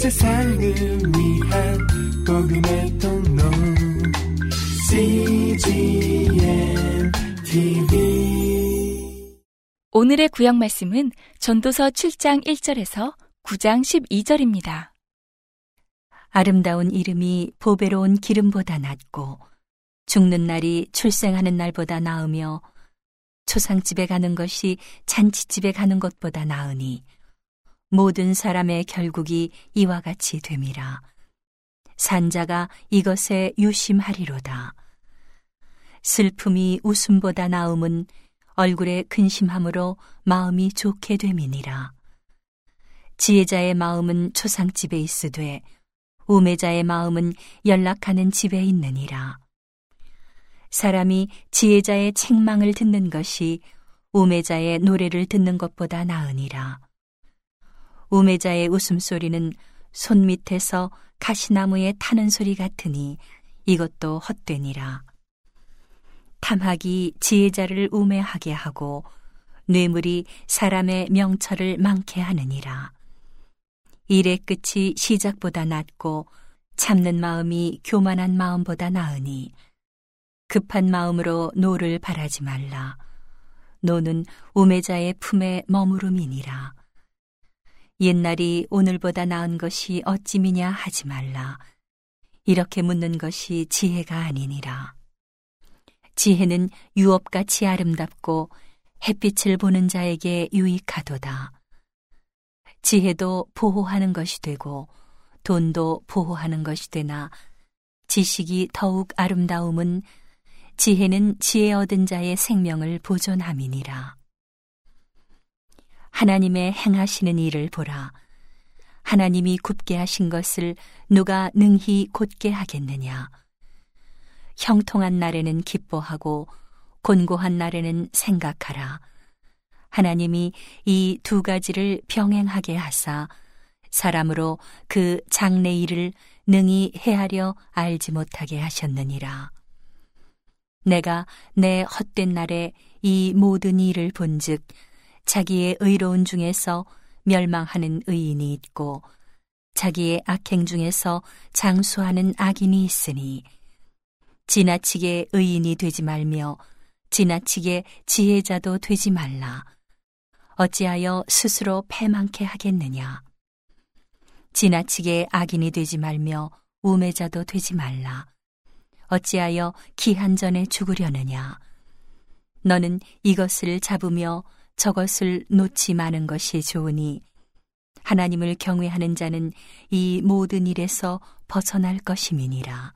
세상을 위한 복음의 통로 CGM TV 오늘의 구약 말씀은 전도서 7장 1절에서 9장 12절입니다. 아름다운 이름이 보배로운 기름보다 낫고 죽는 날이 출생하는 날보다 나으며 초상집에 가는 것이 잔치집에 가는 것보다 나으니 모든 사람의 결국이 이와 같이 됨이라. 산자가 이것에 유심하리로다. 슬픔이 웃음보다 나음은 얼굴에 근심함으로 마음이 좋게 됨이니라. 지혜자의 마음은 초상집에 있으되 우매자의 마음은 연락하는 집에 있느니라. 사람이 지혜자의 책망을 듣는 것이 우매자의 노래를 듣는 것보다 나으니라. 우매자의 웃음소리는 손 밑에서 가시나무에 타는 소리 같으니 이것도 헛되니라. 탐학이 지혜자를 우매하게 하고 뇌물이 사람의 명철을 많게 하느니라. 일의 끝이 시작보다 낫고 참는 마음이 교만한 마음보다 나으니 급한 마음으로 노를 발하지 말라. 노는 우매자의 품에 머무름이니라. 옛날이 오늘보다 나은 것이 어찜이냐 하지 말라. 이렇게 묻는 것이 지혜가 아니니라. 지혜는 유업같이 아름답고 햇빛을 보는 자에게 유익하도다. 지혜도 보호하는 것이 되고 돈도 보호하는 것이 되나 지식이 더욱 아름다움은 지혜는 지혜 얻은 자의 생명을 보존함이니라. 하나님의 행하시는 일을 보라. 하나님이 굽게 하신 것을 누가 능히 곧게 하겠느냐. 형통한 날에는 기뻐하고 곤고한 날에는 생각하라. 하나님이 이 두 가지를 병행하게 하사 사람으로 그 장래 일을 능히 헤아려 알지 못하게 하셨느니라. 내가 내 헛된 날에 이 모든 일을 본즉 자기의 의로운 중에서 멸망하는 의인이 있고 자기의 악행 중에서 장수하는 악인이 있으니 지나치게 의인이 되지 말며 지나치게 지혜자도 되지 말라. 어찌하여 스스로 패망케 하겠느냐. 지나치게 악인이 되지 말며 우매자도 되지 말라. 어찌하여 기한 전에 죽으려느냐. 너는 이것을 잡으며 저것을 놓지 마는 것이 좋으니 하나님을 경외하는 자는 이 모든 일에서 벗어날 것임이니라.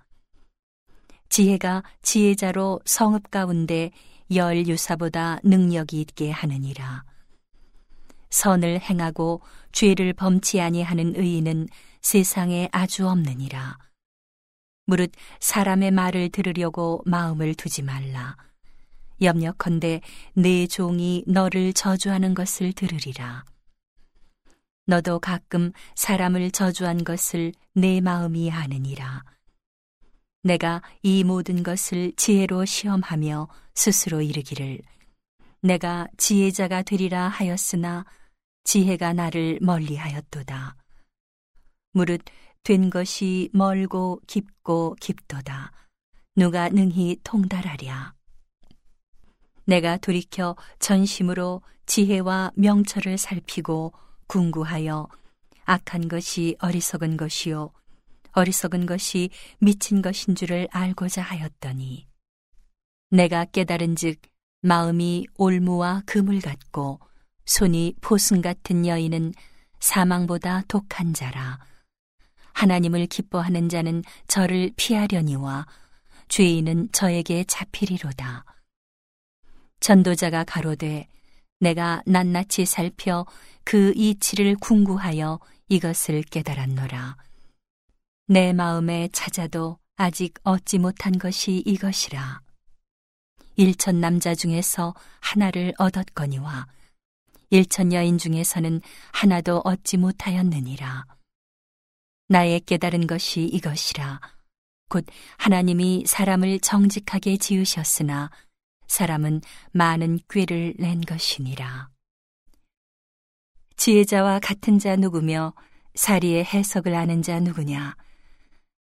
지혜가 지혜자로 성읍 가운데 열 유사보다 능력이 있게 하느니라. 선을 행하고 죄를 범치 아니하는 의인은 세상에 아주 없느니라. 무릇 사람의 말을 들으려고 마음을 두지 말라. 염려컨대 내 종이 너를 저주하는 것을 들으리라. 너도 가끔 사람을 저주한 것을 내 마음이 아느니라. 내가 이 모든 것을 지혜로 시험하며 스스로 이르기를 내가 지혜자가 되리라 하였으나 지혜가 나를 멀리 하였도다. 무릇 된 것이 멀고 깊고 깊도다. 누가 능히 통달하랴. 내가 돌이켜 전심으로 지혜와 명철을 살피고 궁구하여 악한 것이 어리석은 것이요 어리석은 것이 미친 것인 줄을 알고자 하였더니 내가 깨달은즉 마음이 올무와 그물 같고 손이 포승 같은 여인은 사망보다 독한 자라 하나님을 기뻐하는 자는 저를 피하려니와 죄인은 저에게 잡히리로다. 전도자가 가로되 내가 낱낱이 살펴 그 이치를 궁구하여 이것을 깨달았노라. 내 마음에 찾아도 아직 얻지 못한 것이 이것이라. 일천 남자 중에서 하나를 얻었거니와 일천 여인 중에서는 하나도 얻지 못하였느니라. 나의 깨달은 것이 이것이라. 곧 하나님이 사람을 정직하게 지으셨으나 사람은 많은 꾀를 낸 것이니라. 지혜자와 같은 자 누구며 사리의 해석을 아는 자 누구냐?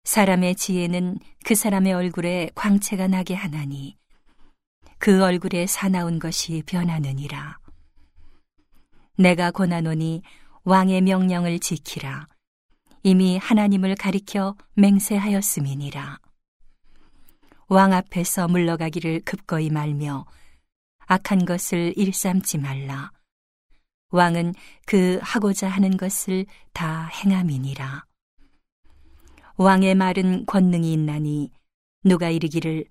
사람의 지혜는 그 사람의 얼굴에 광채가 나게 하나니 그 얼굴에 사나운 것이 변하느니라. 내가 고나노니 왕의 명령을 지키라. 이미 하나님을 가리켜 맹세하였음이니라. 왕 앞에서 물러가기를 급거이 말며 악한 것을 일삼지 말라. 왕은 그 하고자 하는 것을 다 행함이니라. 왕의 말은 권능이 있나니 누가 이르기를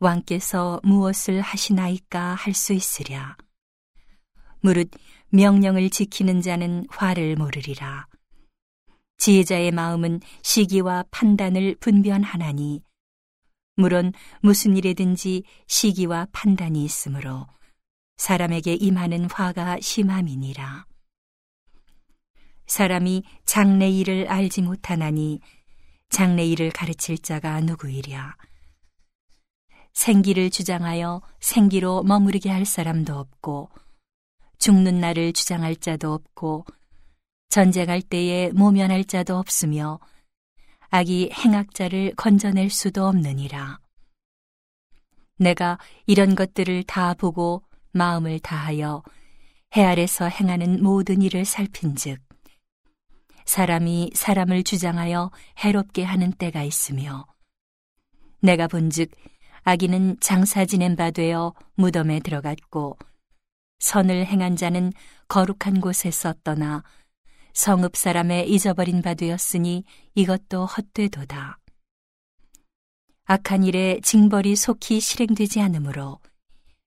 왕께서 무엇을 하시나이까 할 수 있으랴. 무릇 명령을 지키는 자는 화를 모르리라. 지혜자의 마음은 시기와 판단을 분변하나니 물론 무슨 일에든지 시기와 판단이 있으므로 사람에게 임하는 화가 심함이니라. 사람이 장래 일을 알지 못하나니 장래 일을 가르칠 자가 누구이랴. 생기를 주장하여 생기로 머무르게 할 사람도 없고 죽는 날을 주장할 자도 없고 전쟁할 때에 모면할 자도 없으며 악이 행악자를 건져낼 수도 없느니라. 내가 이런 것들을 다 보고 마음을 다하여 해 아래서 행하는 모든 일을 살핀즉 사람이 사람을 주장하여 해롭게 하는 때가 있으며 내가 본즉 아기는 장사 지낸 바 되어 무덤에 들어갔고 선을 행한 자는 거룩한 곳에서 떠나 성읍 사람의 잊어버린 바 되었으니 이것도 헛되도다. 악한 일에 징벌이 속히 실행되지 않으므로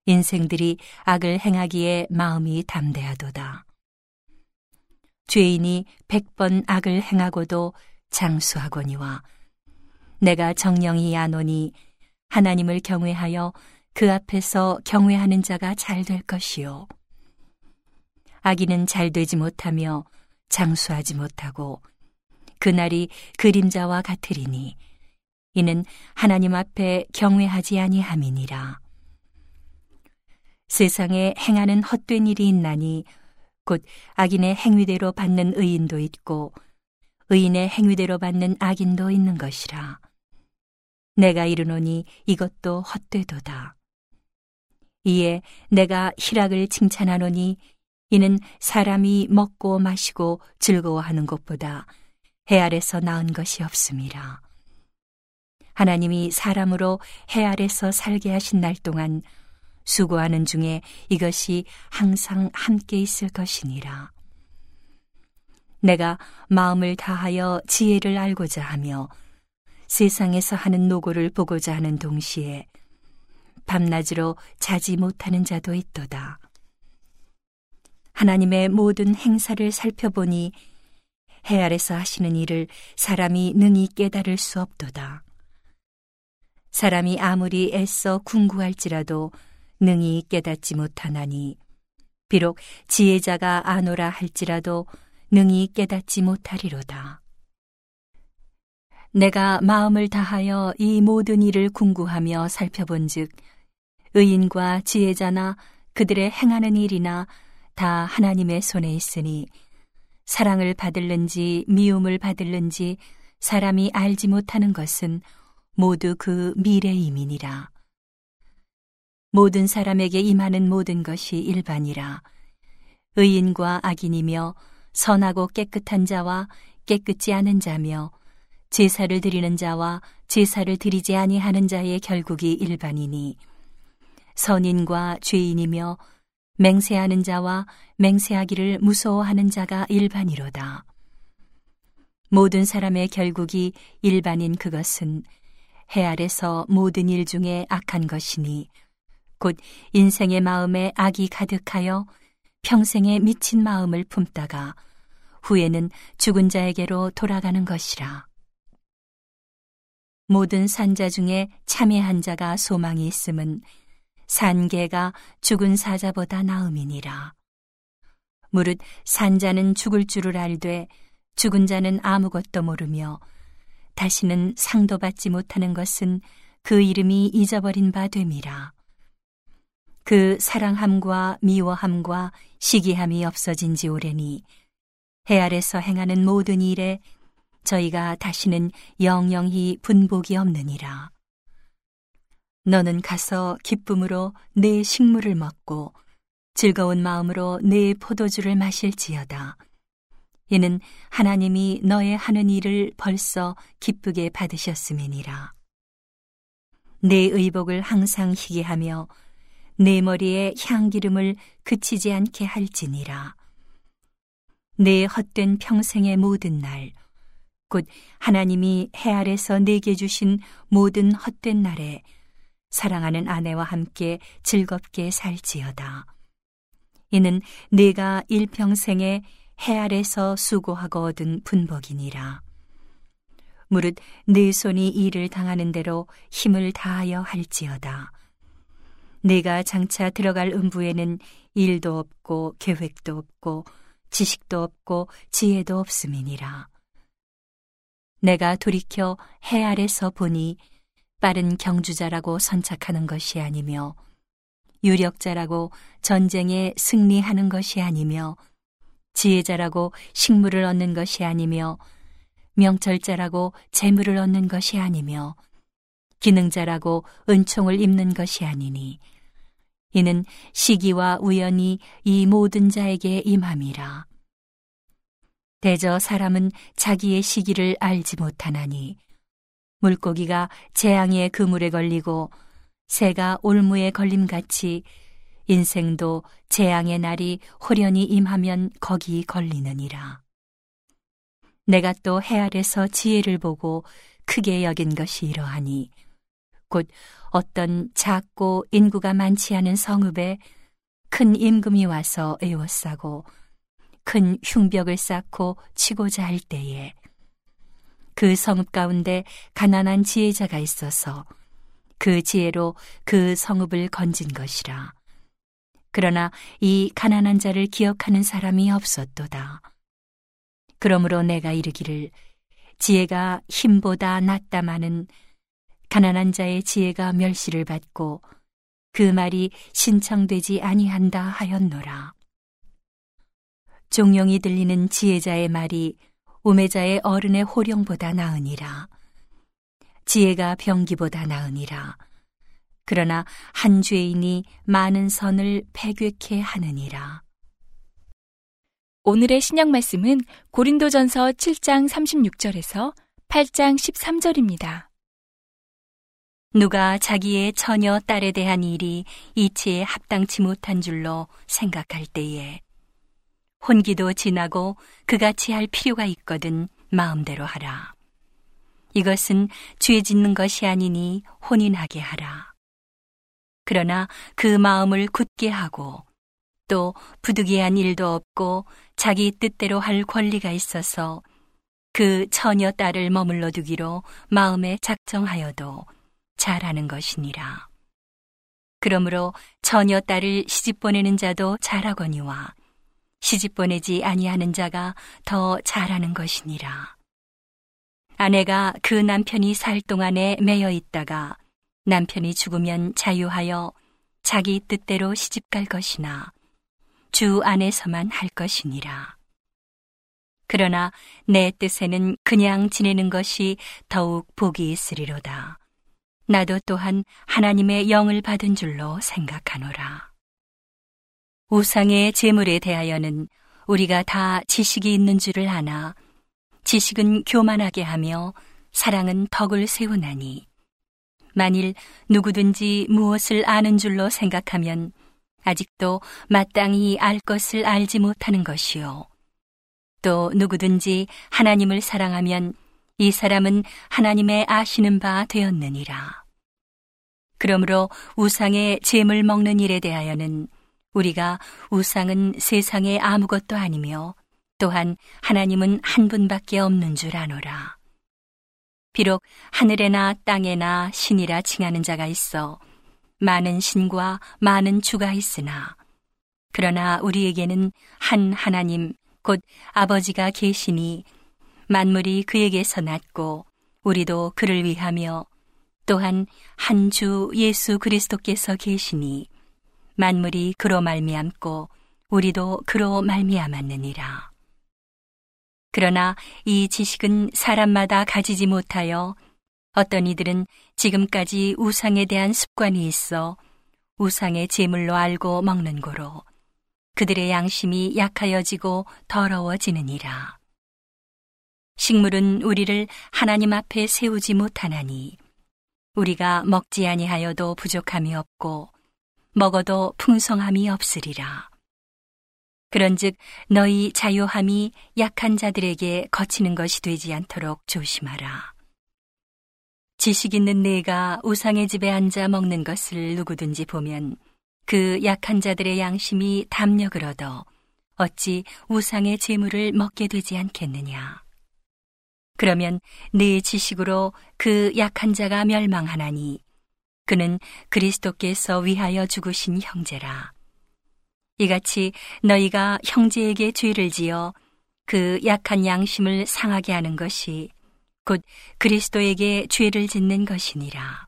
인생들이 악을 행하기에 마음이 담대하도다. 죄인이 백번 악을 행하고도 장수하거니와 내가 정령이 아노니 하나님을 경외하여 그 앞에서 경외하는 자가 잘 될 것이요. 아기는 잘 되지 못하며 장수하지 못하고 그날이 그림자와 같으리니 이는 하나님 앞에 경외하지 아니함이니라. 세상에 행하는 헛된 일이 있나니 곧 악인의 행위대로 받는 의인도 있고 의인의 행위대로 받는 악인도 있는 것이라. 내가 이르노니 이것도 헛되도다. 이에 내가 희락을 칭찬하노니 이는 사람이 먹고 마시고 즐거워하는 것보다 해 아래서 나은 것이 없습니다. 하나님이 사람으로 해 아래서 살게 하신 날 동안 수고하는 중에 이것이 항상 함께 있을 것이니라. 내가 마음을 다하여 지혜를 알고자 하며 세상에서 하는 노고를 보고자 하는 동시에 밤낮으로 자지 못하는 자도 있도다. 하나님의 모든 행사를 살펴보니 해 아래서 하시는 일을 사람이 능히 깨달을 수 없도다. 사람이 아무리 애써 궁구할지라도 능히 깨닫지 못하나니 비록 지혜자가 아노라 할지라도 능히 깨닫지 못하리로다. 내가 마음을 다하여 이 모든 일을 궁구하며 살펴본즉 의인과 지혜자나 그들의 행하는 일이나 다 하나님의 손에 있으니 사랑을 받을는지 미움을 받을는지 사람이 알지 못하는 것은 모두 그 미래임이니라. 모든 사람에게 임하는 모든 것이 일반이라. 의인과 악인이며 선하고 깨끗한 자와 깨끗지 않은 자며 제사를 드리는 자와 제사를 드리지 아니하는 자의 결국이 일반이니 선인과 죄인이며 맹세하는 자와 맹세하기를 무서워하는 자가 일반이로다. 모든 사람의 결국이 일반인 그것은 해 아래서 모든 일 중에 악한 것이니 곧 인생의 마음에 악이 가득하여 평생에 미친 마음을 품다가 후에는 죽은 자에게로 돌아가는 것이라. 모든 산자 중에 참회한 자가 소망이 있음은 산개가 죽은 사자보다 나음이니라. 무릇 산자는 죽을 줄을 알되 죽은 자는 아무것도 모르며 다시는 상도 받지 못하는 것은 그 이름이 잊어버린 바 됨이라. 그 사랑함과 미워함과 시기함이 없어진 지 오래니 해 아래서 행하는 모든 일에 저희가 다시는 영영히 분복이 없느니라. 너는 가서 기쁨으로 내 식물을 먹고 즐거운 마음으로 내 포도주를 마실지어다. 이는 하나님이 너의 하는 일을 벌써 기쁘게 받으셨음이니라. 내 의복을 항상 희게 하며 내 머리에 향기름을 그치지 않게 할지니라. 내 헛된 평생의 모든 날, 곧 하나님이 해 아래서 내게 주신 모든 헛된 날에 사랑하는 아내와 함께 즐겁게 살지어다. 이는 내가 일평생에 해 아래서 수고하고 얻은 분복이니라. 무릇 내 손이 일을 당하는 대로 힘을 다하여 할지어다. 내가 장차 들어갈 음부에는 일도 없고 계획도 없고 지식도 없고 지혜도 없음이니라. 내가 돌이켜 해 아래서 보니 빠른 경주자라고 선착하는 것이 아니며 유력자라고 전쟁에 승리하는 것이 아니며 지혜자라고 식물을 얻는 것이 아니며 명철자라고 재물을 얻는 것이 아니며 기능자라고 은총을 입는 것이 아니니 이는 시기와 우연이 이 모든 자에게 임함이라. 대저 사람은 자기의 시기를 알지 못하나니 물고기가 재앙의 그물에 걸리고 새가 올무에 걸림같이 인생도 재앙의 날이 호련히 임하면 거기 걸리느니라. 내가 또 해 아래서 지혜를 보고 크게 여긴 것이 이러하니 곧 어떤 작고 인구가 많지 않은 성읍에 큰 임금이 와서 에워싸고 큰 흉벽을 쌓고 치고자 할 때에 그 성읍 가운데 가난한 지혜자가 있어서 그 지혜로 그 성읍을 건진 것이라. 그러나 이 가난한 자를 기억하는 사람이 없었도다. 그러므로 내가 이르기를 지혜가 힘보다 낫다마는 가난한 자의 지혜가 멸시를 받고 그 말이 신청되지 아니한다 하였노라. 종용이 들리는 지혜자의 말이 우매자의 어른의 호령보다 나으니라. 지혜가 병기보다 나으니라. 그러나 한 죄인이 많은 선을 패괴케 하느니라. 오늘의 신약 말씀은 고린도전서 7장 36절에서 8장 13절입니다. 누가 자기의 처녀 딸에 대한 일이 이치에 합당치 못한 줄로 생각할 때에 혼기도 지나고 그같이 할 필요가 있거든 마음대로 하라. 이것은 죄 짓는 것이 아니니 혼인하게 하라. 그러나 그 마음을 굳게 하고 또 부득이한 일도 없고 자기 뜻대로 할 권리가 있어서 그 처녀 딸을 머물러 두기로 마음에 작정하여도 잘하는 것이니라. 그러므로 처녀 딸을 시집 보내는 자도 잘하거니와 시집 보내지 아니하는 자가 더 잘하는 것이니라. 아내가 그 남편이 살 동안에 매여 있다가 남편이 죽으면 자유하여 자기 뜻대로 시집 갈 것이나 주 안에서만 할 것이니라. 그러나 내 뜻에는 그냥 지내는 것이 더욱 복이 있으리로다. 나도 또한 하나님의 영을 받은 줄로 생각하노라. 우상의 재물에 대하여는 우리가 다 지식이 있는 줄을 아나 지식은 교만하게 하며 사랑은 덕을 세우나니 만일 누구든지 무엇을 아는 줄로 생각하면 아직도 마땅히 알 것을 알지 못하는 것이요. 또 누구든지 하나님을 사랑하면 이 사람은 하나님의 아시는 바 되었느니라. 그러므로 우상의 재물 먹는 일에 대하여는 우리가 우상은 세상에 아무것도 아니며 또한 하나님은 한 분밖에 없는 줄 아노라. 비록 하늘에나 땅에나 신이라 칭하는 자가 있어 많은 신과 많은 주가 있으나 그러나 우리에게는 한 하나님 곧 아버지가 계시니 만물이 그에게서 났고 우리도 그를 위하며 또한 한 주 예수 그리스도께서 계시니 만물이 그로 말미암고 우리도 그로 말미암았느니라. 그러나 이 지식은 사람마다 가지지 못하여 어떤 이들은 지금까지 우상에 대한 습관이 있어 우상의 제물로 알고 먹는 고로 그들의 양심이 약하여지고 더러워지느니라. 식물은 우리를 하나님 앞에 세우지 못하나니 우리가 먹지 아니하여도 부족함이 없고 먹어도 풍성함이 없으리라. 그런즉 너희 자유함이 약한 자들에게 거치는 것이 되지 않도록 조심하라. 지식 있는 내가 우상의 집에 앉아 먹는 것을 누구든지 보면 그 약한 자들의 양심이 담력을 얻어 어찌 우상의 재물을 먹게 되지 않겠느냐. 그러면 네 지식으로 그 약한 자가 멸망하나니 그는 그리스도께서 위하여 죽으신 형제라. 이같이 너희가 형제에게 죄를 지어 그 약한 양심을 상하게 하는 것이 곧 그리스도에게 죄를 짓는 것이니라.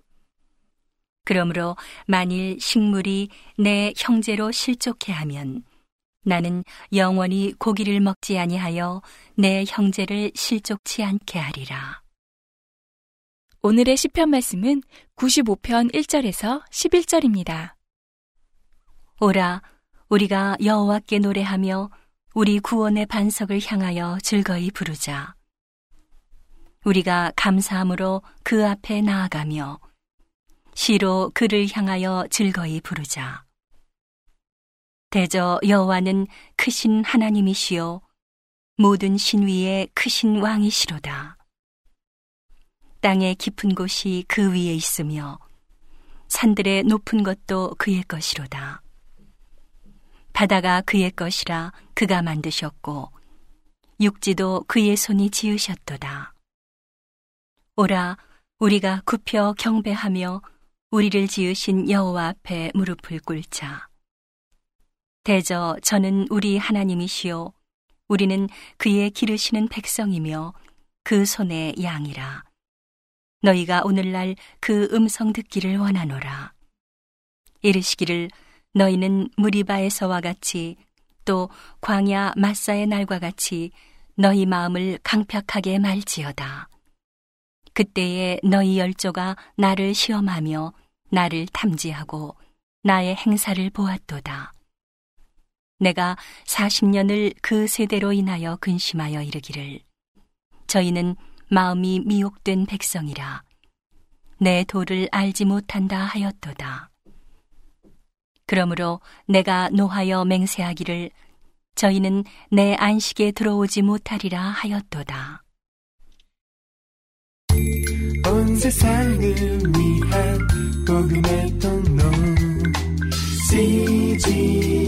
그러므로 만일 식물이 내 형제로 실족해 하면 나는 영원히 고기를 먹지 아니하여 내 형제를 실족치 않게 하리라. 오늘의 시편 말씀은 95편 1절에서 11절입니다. 오라 우리가 여호와께 노래하며 우리 구원의 반석을 향하여 즐거이 부르자. 우리가 감사함으로 그 앞에 나아가며 시로 그를 향하여 즐거이 부르자. 대저 여호와는 크신 하나님이시요 모든 신 위에 크신 왕이시로다. 땅의 깊은 곳이 그 위에 있으며 산들의 높은 것도 그의 것이로다. 바다가 그의 것이라 그가 만드셨고 육지도 그의 손이 지으셨도다. 오라 우리가 굽혀 경배하며 우리를 지으신 여호와 앞에 무릎을 꿇자. 대저 저는 우리 하나님이시요 우리는 그의 기르시는 백성이며 그 손의 양이라. 너희가 오늘날 그 음성 듣기를 원하노라. 이르시기를 너희는 무리바에서와 같이 또 광야 마사의 날과 같이 너희 마음을 강팍하게 말지어다. 그때에 너희 열조가 나를 시험하며 나를 탐지하고 나의 행사를 보았도다. 내가 40년을 그 세대로 인하여 근심하여 이르기를 저희는 마음이 미혹된 백성이라 내 도를 알지 못한다 하였도다. 그러므로 내가 노하여 맹세하기를 저희는 내 안식에 들어오지 못하리라 하였도다. 온 세상을 위한 복음의 통로 CGM